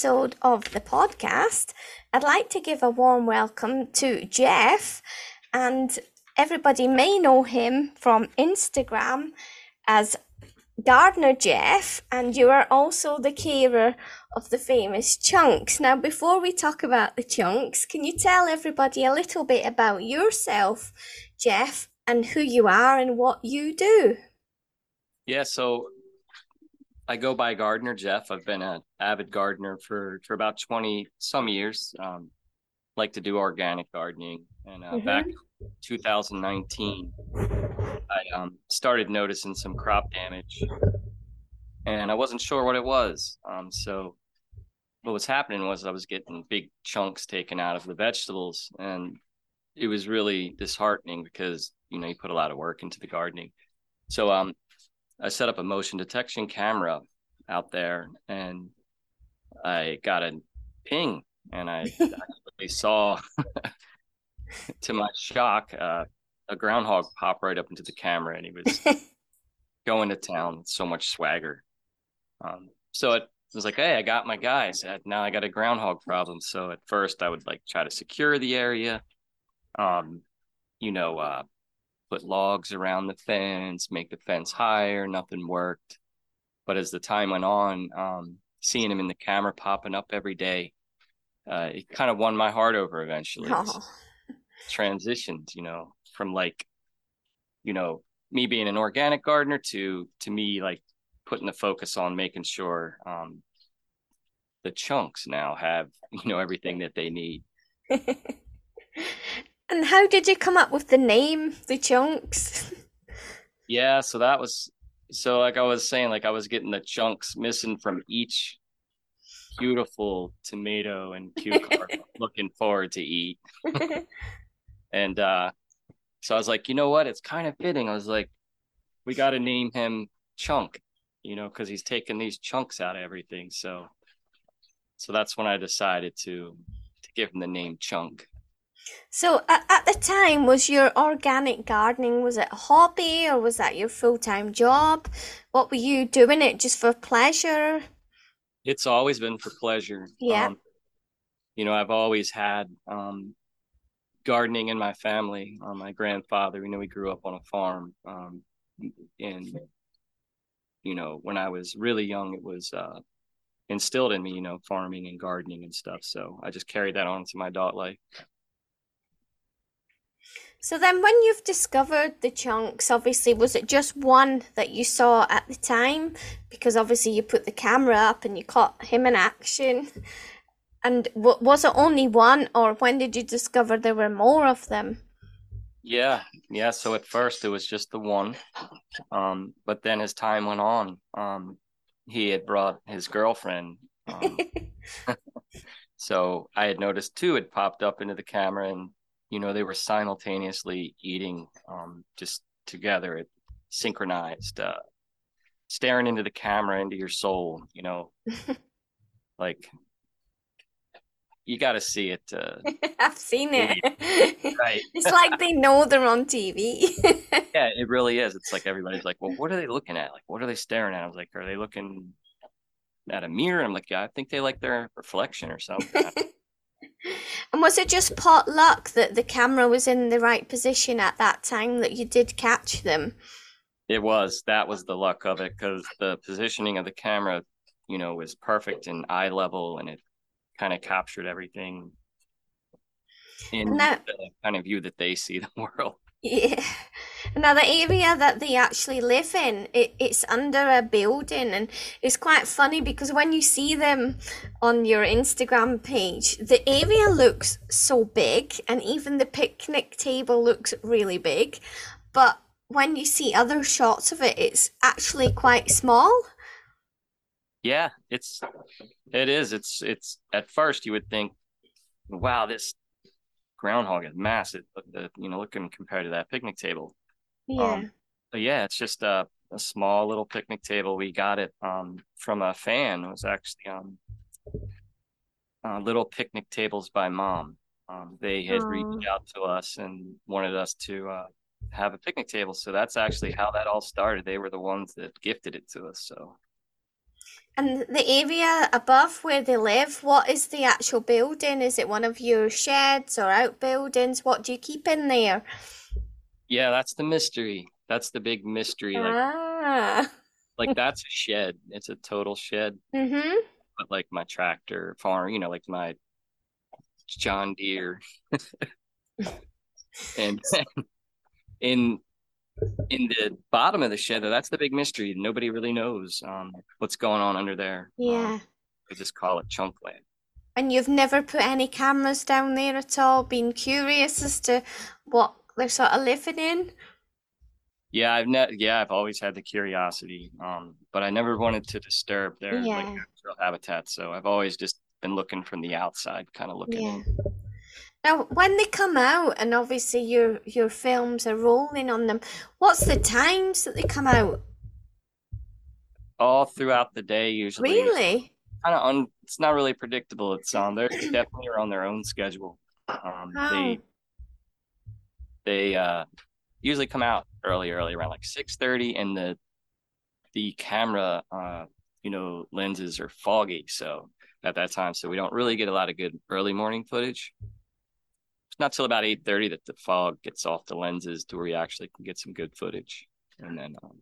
episode of the podcast, I'd like to give a warm welcome to Jeff, and everybody may know him from Instagram as Gardener Jeff, and you are also the carer of the famous chunks. Now, before we talk about the chunks, can you tell everybody a little bit about yourself, Jeff, and who you are and what you do? Yeah, so I go by Gardener Jeff. I've been an avid gardener for for about twenty some years. Um, like to do organic gardening, and uh, mm-hmm. back 2019, I um, started noticing some crop damage, and I wasn't sure what it was. Um, so what was happening was I was getting big chunks taken out of the vegetables, and it was really disheartening because you know you put a lot of work into the gardening. So um, I set up a motion detection camera out there and I got a ping and I actually saw to my shock uh, a groundhog pop right up into the camera and he was going to town with so much swagger. Um, so it was like, hey, I got my guys. Now I got a groundhog problem. So at first I would like try to secure the area. Um, you know, uh, put logs around the fence, make the fence higher. Nothing worked. But as the time went on, um, seeing him in the camera popping up every day, uh, it kind of won my heart over eventually. Oh. Transitioned, you know, from like, you know, me being an organic gardener to to me like putting the focus on making sure um, the chunks now have you know everything that they need. And how did you come up with the name, the chunks? yeah, so that was so like I was saying, like I was getting the chunks missing from each beautiful tomato and cucumber looking forward to eat. and uh so I was like, you know what? It's kind of fitting. I was like, we got to name him Chunk, you know, because he's taking these chunks out of everything. So, so that's when I decided to to give him the name Chunk. So at, at the time, was your organic gardening was it a hobby or was that your full time job? What were you doing it just for pleasure? It's always been for pleasure. Yeah. Um, you know, I've always had um, gardening in my family. Uh, my grandfather, you know, we grew up on a farm, um, and you know, when I was really young, it was uh, instilled in me, you know, farming and gardening and stuff. So I just carried that on to my adult life. So then, when you've discovered the chunks, obviously, was it just one that you saw at the time? Because obviously, you put the camera up and you caught him in action. And w- was it only one, or when did you discover there were more of them? Yeah, yeah. So at first, it was just the one, um, but then as time went on, um, he had brought his girlfriend. Um, so I had noticed two had popped up into the camera, and you know they were simultaneously eating um, just together. It synchronized uh, staring into the camera into your soul you know? Like you got to see it uh, i've seen it. Right. It's like they know they're on tv yeah it really is. It's like everybody's like well what are they looking at? Like what are they staring at? I was like are they looking at a mirror? I'm like yeah i think they like their reflection or something and was it just pot luck that the camera was in the right position at that time that you did catch them? It was. That was the luck of it because the positioning of the camera, you know, was perfect and eye level and it kind of captured everything in that, the kind of view that they see the world. Yeah. Now the area that they actually live in, it, it's under a building, and it's quite funny because when you see them on your Instagram page, the area looks so big, and even the picnic table looks really big. But when you see other shots of it, it's actually quite small. Yeah, it's it is. It's it's at first you would think, wow, this groundhog is massive, but you know, looking compared to that picnic table. Yeah. Um, but yeah, it's just a, a small little picnic table. We got it um, from a fan. It was actually um, uh, little picnic tables by mom. Um, they had Aww. reached out to us and wanted us to uh, have a picnic table. So that's actually how that all started. They were the ones that gifted it to us. So And the area above where they live, what is the actual building? Is it one of your sheds or outbuildings? What do you keep in there? Yeah, that's the mystery. That's the big mystery. Like, Ah. like that's a shed. It's a total shed. Mm-hmm. But like my tractor farm, you know, like my John Deere, and in in the bottom of the shed, that's the big mystery. Nobody really knows um, what's going on under there. Yeah. Um, we just call it chunk chunkland. And you've never put any cameras down there at all, been curious as to what they're sort of living in? Yeah, I've ne- yeah, I've always had the curiosity, um, but I never wanted to disturb their like natural habitat. So I've always just been looking from the outside, kind of looking Yeah. in. Now, when they come out, and obviously your your films are rolling on them, what's the times that they come out? all throughout the day. Usually, Really? kind of un. It's not really predictable. It's um, they're definitely are on their own schedule. Um, Wow. they they uh usually come out early, early around like six thirty, and the the camera uh you know lenses are foggy, so at that time, so we don't really get a lot of good early morning footage. It's not till about eight thirty that the fog gets off the lenses to where you actually can get some good footage, and then um,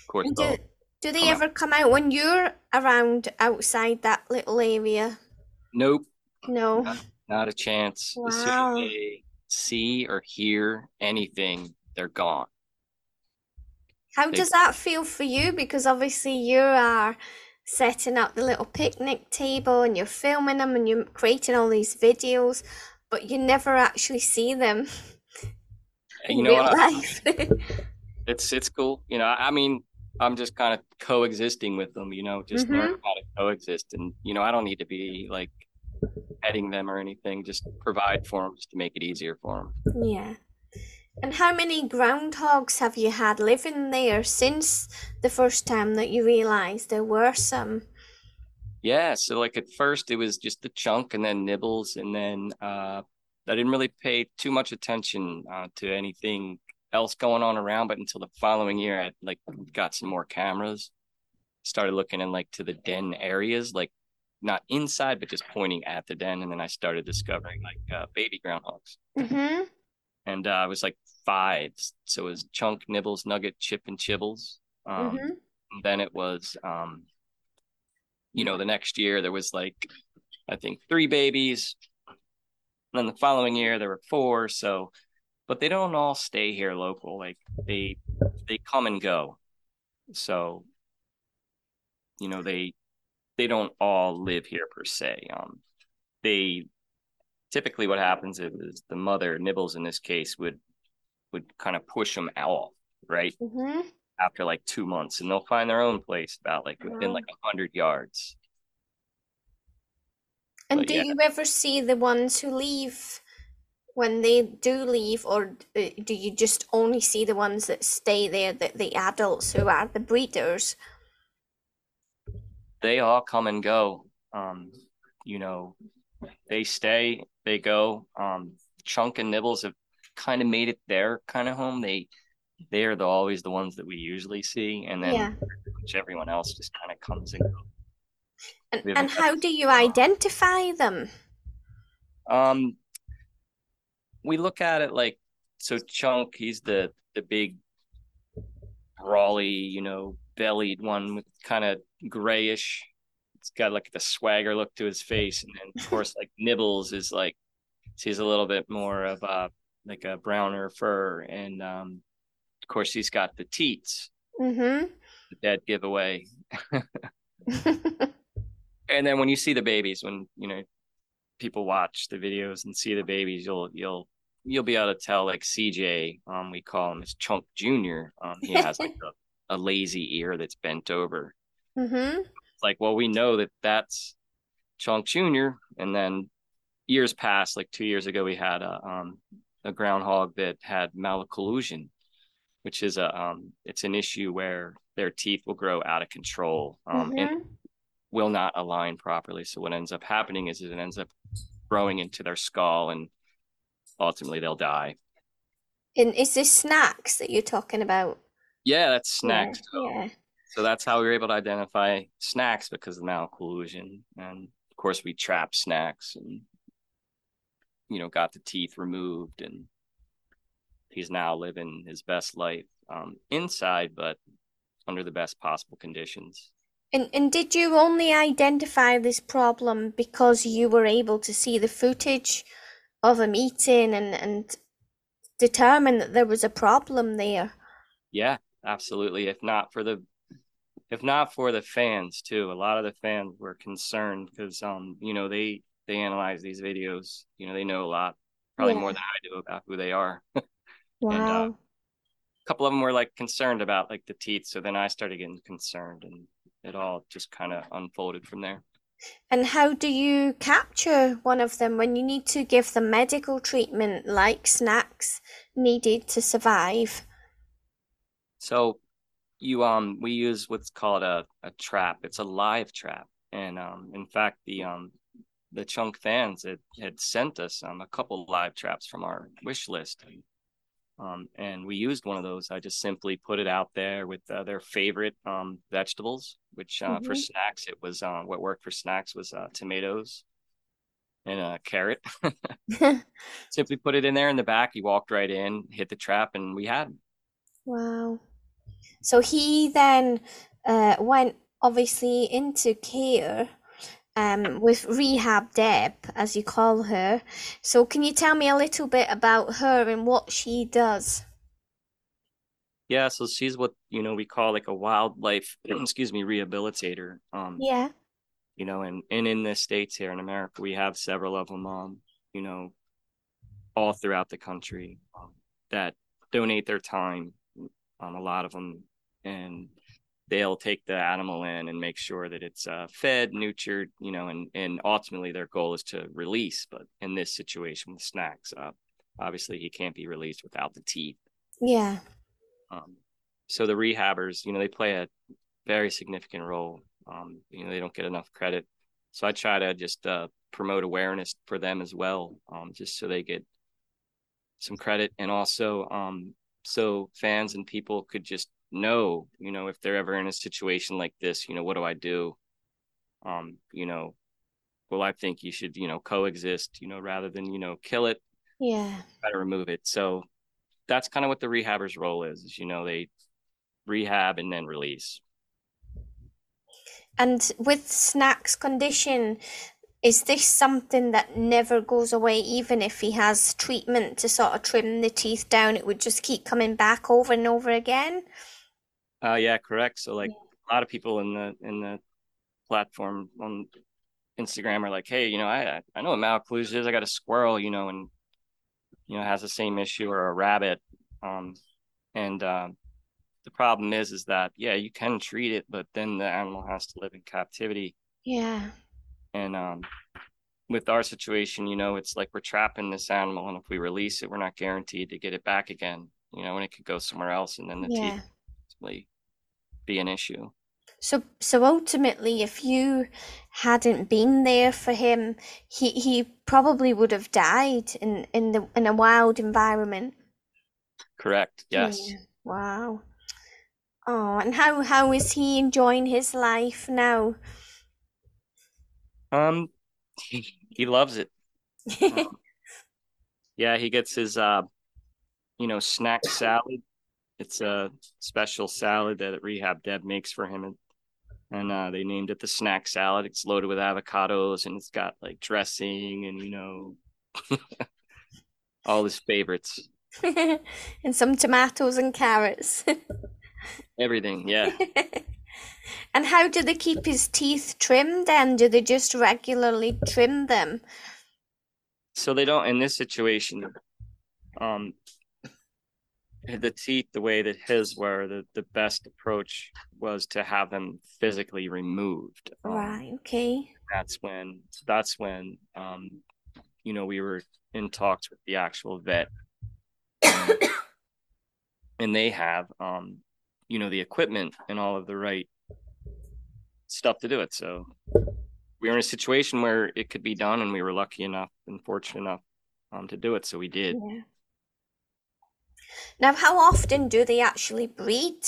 of course do, do they come out. ever come out when you're around outside that little area? nope, No. not a chance. As soon Wow. as they see or hear anything, they're gone. How They- does that feel for you? Because obviously you are setting up the little picnic table and you're filming them and you're creating all these videos, but you never actually see them in you know? I- life. it's it's cool. You know, I, I mean, I'm just kind of coexisting with them. You know, just Mm-hmm. learn how to coexist, and you know, I don't need to be like petting them or anything. Just provide for them, just to make it easier for them. Yeah. And how many groundhogs have you had living there since the first time that you realized there were some? Yeah. So like at first it was just the chunk, and then nibbles, and then uh, I didn't really pay too much attention uh, to anything else going on around. But until the following year, I like got some more cameras, started looking in like to the den areas, like not inside, but just pointing at the den, and then I started discovering like uh, baby groundhogs. Mm-hmm. and uh, I was like five. So it was chunk, nibbles, nugget, chip, and chibbles. Um, Mm-hmm. and then it was, um, you know, the next year there was like, I think three babies. And then the following year there were four. So, but they don't all stay here local. Like they, they come and go. So, you know, they, they don't all live here per se. Um, they typically what happens is the mother nibbles in this case would would kind of push them out right Mm-hmm. after like two months and they'll find their own place about like within Wow. like a hundred yards And But do yeah. you ever see the ones who leave when they do leave, or uh, do you just only see the ones that stay there, the, the adults who are the breeders? They all come and go um you know they stay they go um chunk and nibbles have kind of made it their kind of home they they are the, always the ones that we usually see and then Yeah. everyone else just kind of comes and goes And, and how do you identify them? Um, we look at it like so. Chunk, he's the the big, brawly, you know, bellied one with kind of grayish. It's got like the swagger look to his face, and then of course, like Nibbles is like he's a little bit more of a like a browner fur, and um, of course, he's got the teats, Mm-hmm. the dead giveaway. and then when you see the babies, when you know people watch the videos and see the babies, you'll you'll you'll be able to tell like CJ, um, we call him as Chunk Junior. Um, he has like a, a lazy ear that's bent over. mm-hmm. It's like, well, we know that that's Chunk Junior, and then years past, like two years ago, we had a um a groundhog that had malocclusion, which is a um it's an issue where their teeth will grow out of control um and Mm-hmm. will not align properly. So what ends up happening is it ends up growing into their skull and ultimately they'll die. And is this snacks that you're talking about? Yeah, that's snacks. Yeah. yeah. so that's how we were able to identify snacks because of malocclusion. And of course, we trapped snacks and, you know, got the teeth removed. And he's now living his best life um, inside, but under the best possible conditions. And, and did you only identify this problem because you were able to see the footage of him eating and, and determine that there was a problem there? Yeah, absolutely. If not for the if not for the fans too, a lot of the fans were concerned because um, you know, they they analyze these videos, you know, they know a lot, probably yeah. more than I do about who they are. wow. and, uh, a couple of them were like concerned about like the teeth, so then I started getting concerned and it all just kind of unfolded from there. And how do you capture one of them when you need to give them medical treatment like snacks needed to survive? So you um we use what's called a, a trap. It's a live trap. And um in fact the um the chunk fans had, had sent us um a couple live traps from our wish list. Um, and we used one of those. I just simply put it out there with uh, their favorite um, vegetables, which uh, mm-hmm. for snacks, it was uh, what worked for snacks was uh, tomatoes and a carrot. simply put it in there in the back. He walked right in, hit the trap, and we had. Wow. So he then uh, went obviously into care um, with Rehab Deb, as you call her. So, can you tell me a little bit about her and what she does? Yeah, so she's what you know we call like a wildlife, excuse me, rehabilitator. Um, yeah. You know, and and in the states here in America, we have several of them. Um, you know, all throughout the country um, that donate their time. Um, a lot of them, and they'll take the animal in and make sure that it's uh, fed, nurtured, you know, and and ultimately their goal is to release. But in this situation with snacks, uh, obviously he can't be released without the teeth. Yeah. Um, so the rehabbers, you know, they play a very significant role. Um, you know, they don't get enough credit. So I try to just uh, promote awareness for them as well, um, just so they get some credit, and also um, so fans and people could just know, you know, if they're ever in a situation like this, you know, what do I do? Um, you know, well, I think you should, you know, coexist, you know, rather than, you know, kill it. Yeah. Try to remove it. So that's kind of what the rehabber's role is, is, you know, they rehab and then release. And with Snack's condition, is this something that never goes away even if he has treatment to sort of trim the teeth down it would just keep coming back over and over again uh, yeah, correct. So like a lot of people in the in the platform on Instagram are like, hey, you know, I I know what malocclusion is. I got a squirrel, you know, and you know has the same issue or a rabbit. Um, and uh, the problem is, is that yeah, you can treat it, but then the animal has to live in captivity. Yeah. And um, with our situation, you know, it's like we're trapping this animal, and if we release it, we're not guaranteed to get it back again. You know, and it could go somewhere else, and then the yeah. teeth be an issue. So, so ultimately, if you hadn't been there for him, he he probably would have died in in the in a wild environment. Correct. Yes. Yeah. Wow. Oh, and how how is he enjoying his life now? Um, he, he loves it. um, yeah, he gets his uh, you know, snack salad it's a special salad that Rehab Deb makes for him, and, and uh, they named it the snack salad. It's loaded with avocados, and it's got like dressing and you know all his favorites, and some tomatoes and carrots. Everything, yeah. And how do they keep his teeth trimmed? Then do they just regularly trim them? So they don't in this situation. Um, the teeth the way that his were the, the best approach was to have them physically removed um, right okay that's when that's when um you know we were in talks with the actual vet and they have um you know the equipment and all of the right stuff to do it so we were in a situation where it could be done and we were lucky enough and fortunate enough um to do it so we did yeah now, how often do they actually breed?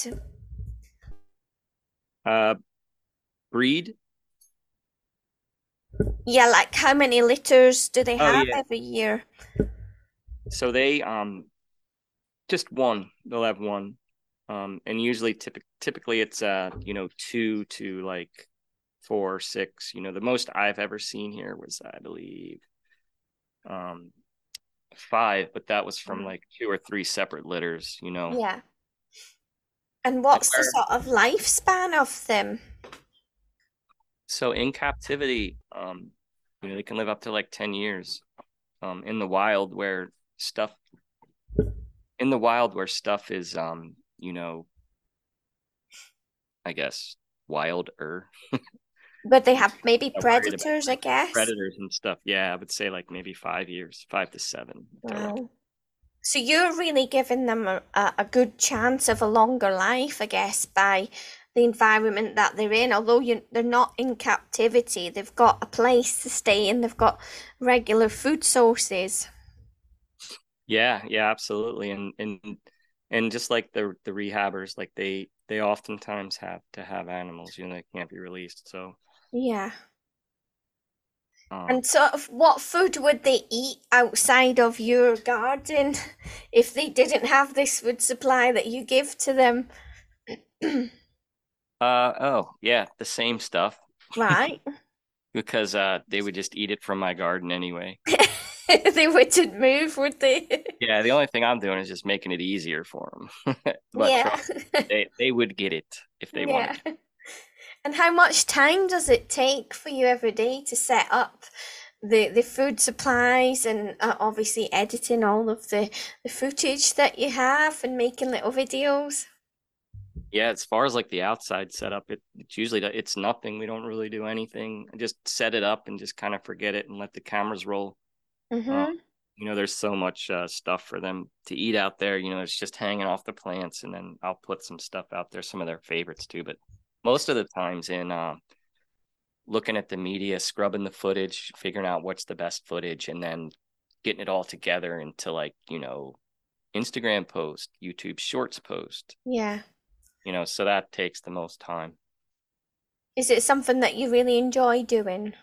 Uh, breed. Yeah, like how many litters do they Oh, have yeah. every year? So they um just one. They'll have one. Um, and usually typ- typically it's uh you know two to like four six. You know the most I've ever seen here was I believe um five, but that was from like two or three separate litters. You know. Yeah. And what's the sort of lifespan of them? So in captivity, um, you know, they can live up to like 10 years. Um, in the wild where stuff in the wild where stuff is um, you know, I guess wilder But they have maybe I'm predators, I guess. predators and stuff. Yeah, I would say like maybe five years, five to seven. Wow. So you're really giving them a, a, good chance of a longer life, I guess, by the environment that they're in. Although you, they're not in captivity, they've got a place to stay in, they've got regular food sources. Yeah, yeah, absolutely. And and and just like the the rehabbers, like they they oftentimes have to have animals, you know, they can't be released. So Yeah. um, And sort of what food would they eat outside of your garden if they didn't have this food supply that you give to them? uh oh, yeah, the same stuff. Right? because uh they would just eat it from my garden anyway. they wouldn't move, would they? Yeah, the only thing I'm doing is just making it easier for them. but yeah. they they would get it if they wanted. Yeah. And how much time does it take for you every day to set up the the food supplies and uh, obviously editing all of the the footage that you have and making little videos? Yeah, as far as like the outside setup, it it's usually it's nothing. We don't really do anything. Just set it up and just kind of forget it and let the cameras roll. Mm-hmm. You know, there's so much uh, stuff for them to eat out there. You know, it's just hanging off the plants, and then I'll put some stuff out there, some of their favorites too. But most of the times in uh, looking at the media, scrubbing the footage, figuring out what's the best footage, and then getting it all together into like you know, Instagram post, YouTube Shorts post. Yeah. You know, so that takes the most time. Is it something that you really enjoy doing?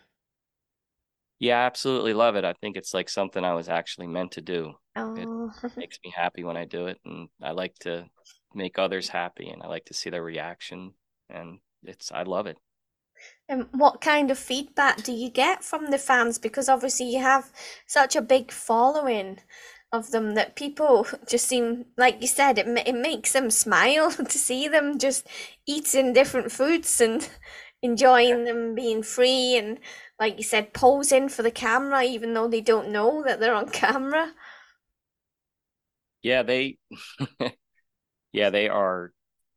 Yeah, I absolutely love it. I think it's like something I was actually meant to do. Oh, makes me happy when I do it, and I like to make others happy, and I like to see their reaction, and it's I love it. and what kind of feedback do you get from the fans? Because obviously you have such a big following of them that people just seem, like you said, it it makes them smile to see them just eating different foods and enjoying them being free and, like you said, posing for the camera even though they don't know that they're on camera. Yeah, they, yeah, they are.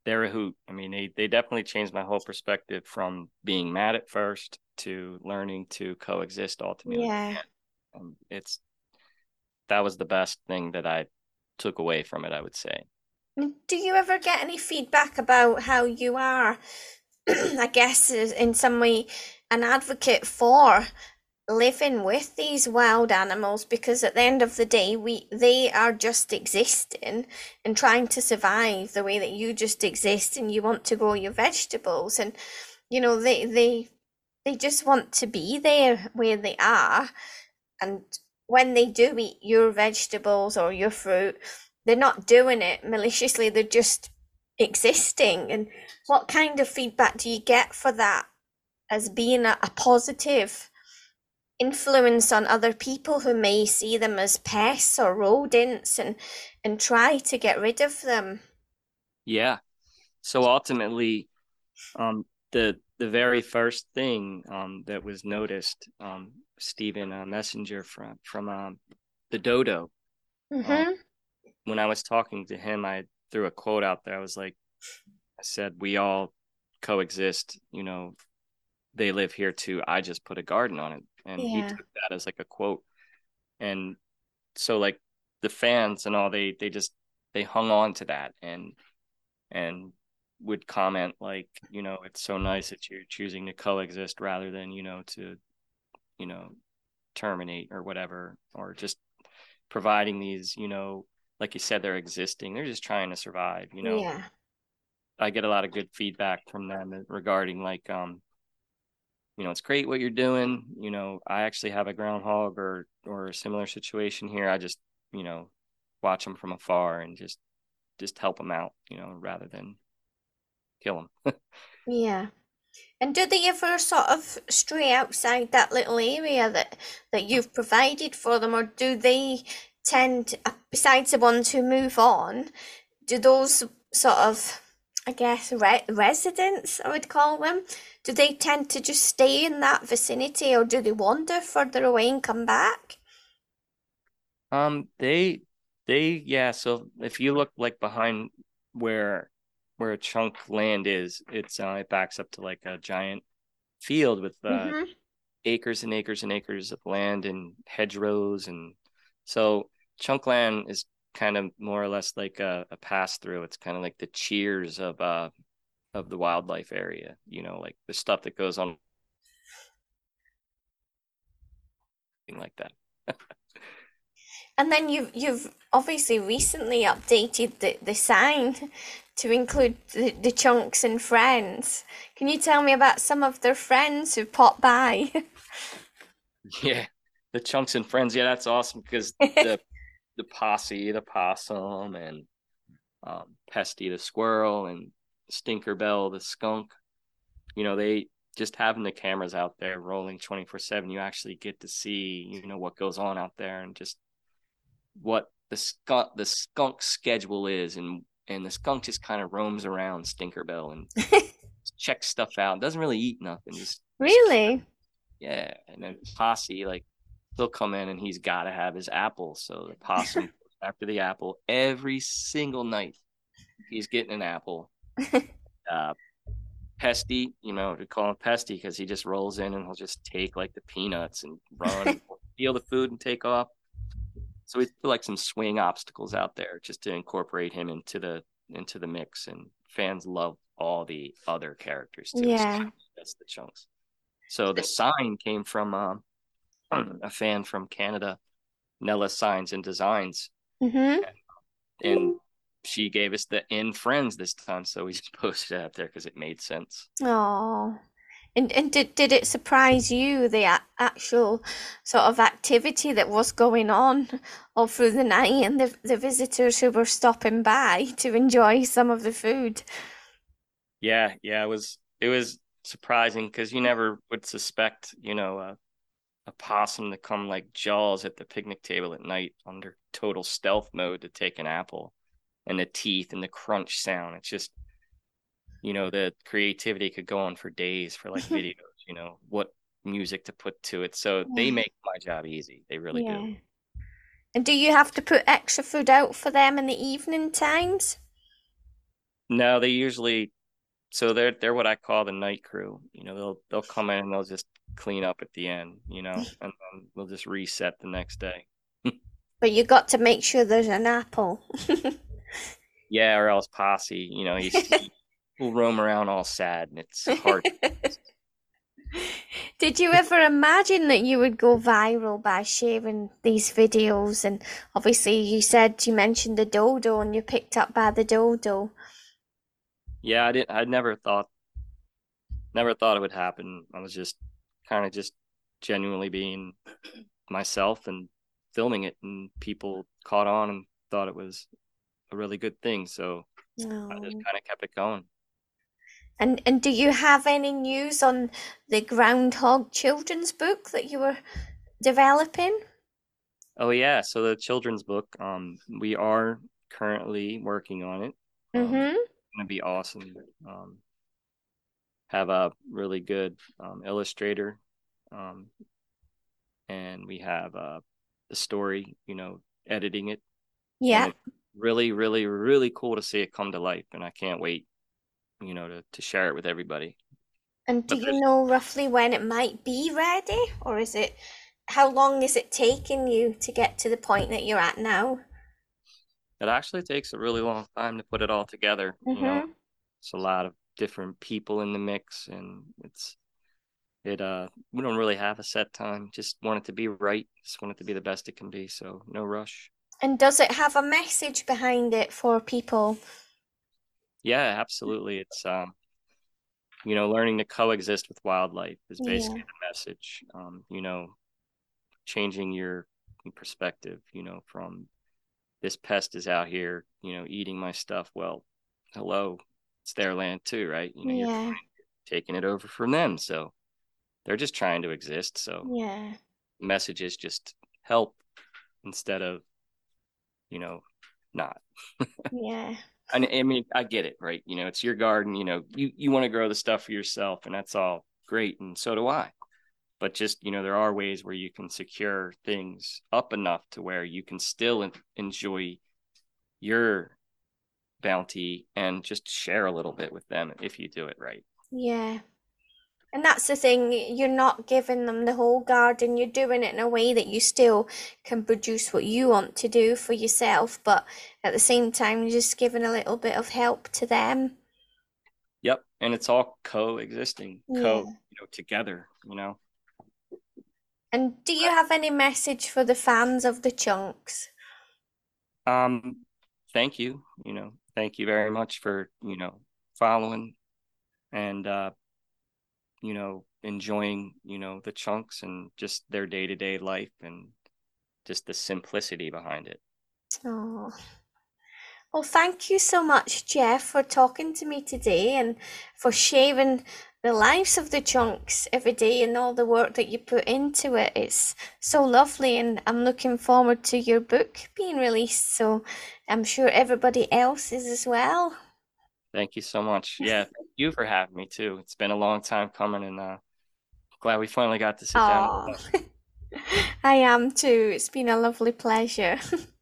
They're a hoot. I mean, they they definitely changed my whole perspective from being mad at first to learning to coexist ultimately. Yeah. Um, it's that was the best thing that I took away from it. I would say. Do you ever get any feedback about how you are, I guess, is in some way, an advocate for living with these wild animals? Because at the end of the day, we they are just existing and trying to survive the way that you just exist, and you want to grow your vegetables, and you know they they they just want to be there where they are, and when they do eat your vegetables or your fruit they're not doing it maliciously, they're just existing. And what kind of feedback do you get for that as being a, a positive influence on other people who may see them as pests or rodents and and try to get rid of them? Yeah. So ultimately, um, the the very first thing um, that was noticed, um, Stephen uh, Messenger from from um, the dodo. Mm-hmm. When I was talking to him, I threw a quote out there. I was like, I said, "We all coexist. You know, they live here too. I just put a garden on it." And he took that as like a quote. And so, like the fans and all, they they just they hung on to that and and would comment like, you know, it's so nice that you're choosing to coexist rather than, you know, to, you know, terminate or whatever, or just providing these, you know, like you said, they're existing. They're just trying to survive, you know. Yeah. I get a lot of good feedback from them regarding like um you know it's great what you're doing you know I actually have a groundhog or or a similar situation here I just you know watch them from afar and just just help them out you know rather than kill them yeah and do they ever sort of stray outside that little area that that you've provided for them, or do they tend, besides the ones who move on, do those sort of, I guess, re- residents, I would call them, do they tend to just stay in that vicinity, or do they wander further away and come back? Um, they, they, yeah. So if you look like behind where where a chunk land is, it's uh, it backs up to like a giant field with uh, mm-hmm. acres and acres and acres of land and hedgerows, and so chunk land is kind of more or less like a, a pass through. It's kind of like the cheers of uh of the wildlife area, you know, like the stuff that goes on, like that. and then you've you've obviously recently updated the, the sign to include the, the chunks and friends. Can you tell me about some of their friends who pop by? yeah, the chunks and friends. Yeah, that's awesome because the the posse, the possum, and um, Pesty the squirrel, and Stinkerbell the skunk. You know, they just having the cameras out there rolling twenty four seven. You actually get to see, you know, what goes on out there, and just what the skunk the skunk schedule is, and and the skunk just kind of roams around Stinkerbell and checks stuff out. Doesn't really eat nothing. Just really, yeah. And then Posse, like, he'll come in and he's got to have his apple. So the possum after the apple every single night. He's getting an apple. uh, Pesty, you know, to call him Pesty because he just rolls in and he'll just take like the peanuts and run, and steal the food and take off. So we put like some swing obstacles out there just to incorporate him into the into the mix, and fans love all the other characters too. Yeah, that's the chunks. So the sign came from um, a fan from Canada, Nella Signs and Designs, mm-hmm. and, she gave us the in friends this time, so we just posted it out there because it made sense. Oh, and and did did it surprise you the a- actual sort of activity that was going on all through the night and the the visitors who were stopping by to enjoy some of the food? Yeah, yeah, it was it was surprising because you never would suspect, you know, a, a possum to come like Jaws at the picnic table at night under total stealth mode to take an apple, and the teeth and the crunch sound. It's just you know the creativity could go on for days for like videos you know what music to put to it so yeah. they make my job easy they really yeah. do and do you have to put extra food out for them in the evening times no they usually so they're they're what i call the night crew you know they'll they'll come in and they'll just clean up at the end you know and then we'll just reset the next day but you got to make sure there's an apple yeah or else posse you know he's will roam around all sad and it's hard. Did you ever imagine that you would go viral by sharing these videos? And obviously, you said you mentioned the dodo and you're picked up by the dodo. Yeah, I didn't. I never thought, never thought it would happen. I was just kind of just genuinely being myself and filming it, and people caught on and thought it was a really good thing. So oh. I just kind of kept it going. And and do you have any news on the Groundhog children's book that you were developing? Oh yeah, so the children's book, um, we are currently working on it. Um, It's gonna be awesome. Um, have a really good um, illustrator, um, and we have uh, the story. You know, editing it. Yeah. Really, really, really cool to see it come to life, and I can't wait you know, to, to share it with everybody. And do you know roughly when it might be ready? Or is it, how long is it taking you to get to the point that you're at now? It actually takes a really long time to put it all together. Mm-hmm. You know, mm-hmm. it's a lot of different people in the mix and it's, it, uh, we don't really have a set time. Just want it to be right. Just want it to be the best it can be. So no rush. And does it have a message behind it for people Yeah, absolutely. It's um, you know, learning to coexist with wildlife is basically yeah. the message. Um, you know, changing your perspective, you know, from this pest is out here, you know, eating my stuff. Well, hello, it's their land too, right? You know, yeah. you're taking it over from them. So they're just trying to exist. So yeah, message is just help instead of, you know, not. yeah. And I mean, I get it, right? You know, it's your garden. You know, you you want to grow the stuff for yourself, and that's all great, and so do I. But just you know, there are ways where you can secure things up enough to where you can still enjoy your bounty and just share a little bit with them if you do it right. Yeah. And that's the thing, you're not giving them the whole garden, you're doing it in a way that you still can produce what you want to do for yourself, but at the same time, you're just giving a little bit of help to them. Yep. And it's all coexisting, yeah. co, you know, together, you know. And do you have any message for the fans of the chunks? Um, thank you. You know, thank you very much for, you know, following and uh you know, enjoying, you know, the chunks and just their day to day life and just the simplicity behind it. Oh. Well, thank you so much, Jeff, for talking to me today and for sharing the lives of the chunks every day and all the work that you put into it. It's so lovely, and I'm looking forward to your book being released. So I'm sure everybody else is as well. Thank you so much. Yeah, thank you for having me too. It's been a long time coming, and uh, glad we finally got to sit Aww. down. I am too. It's been a lovely pleasure.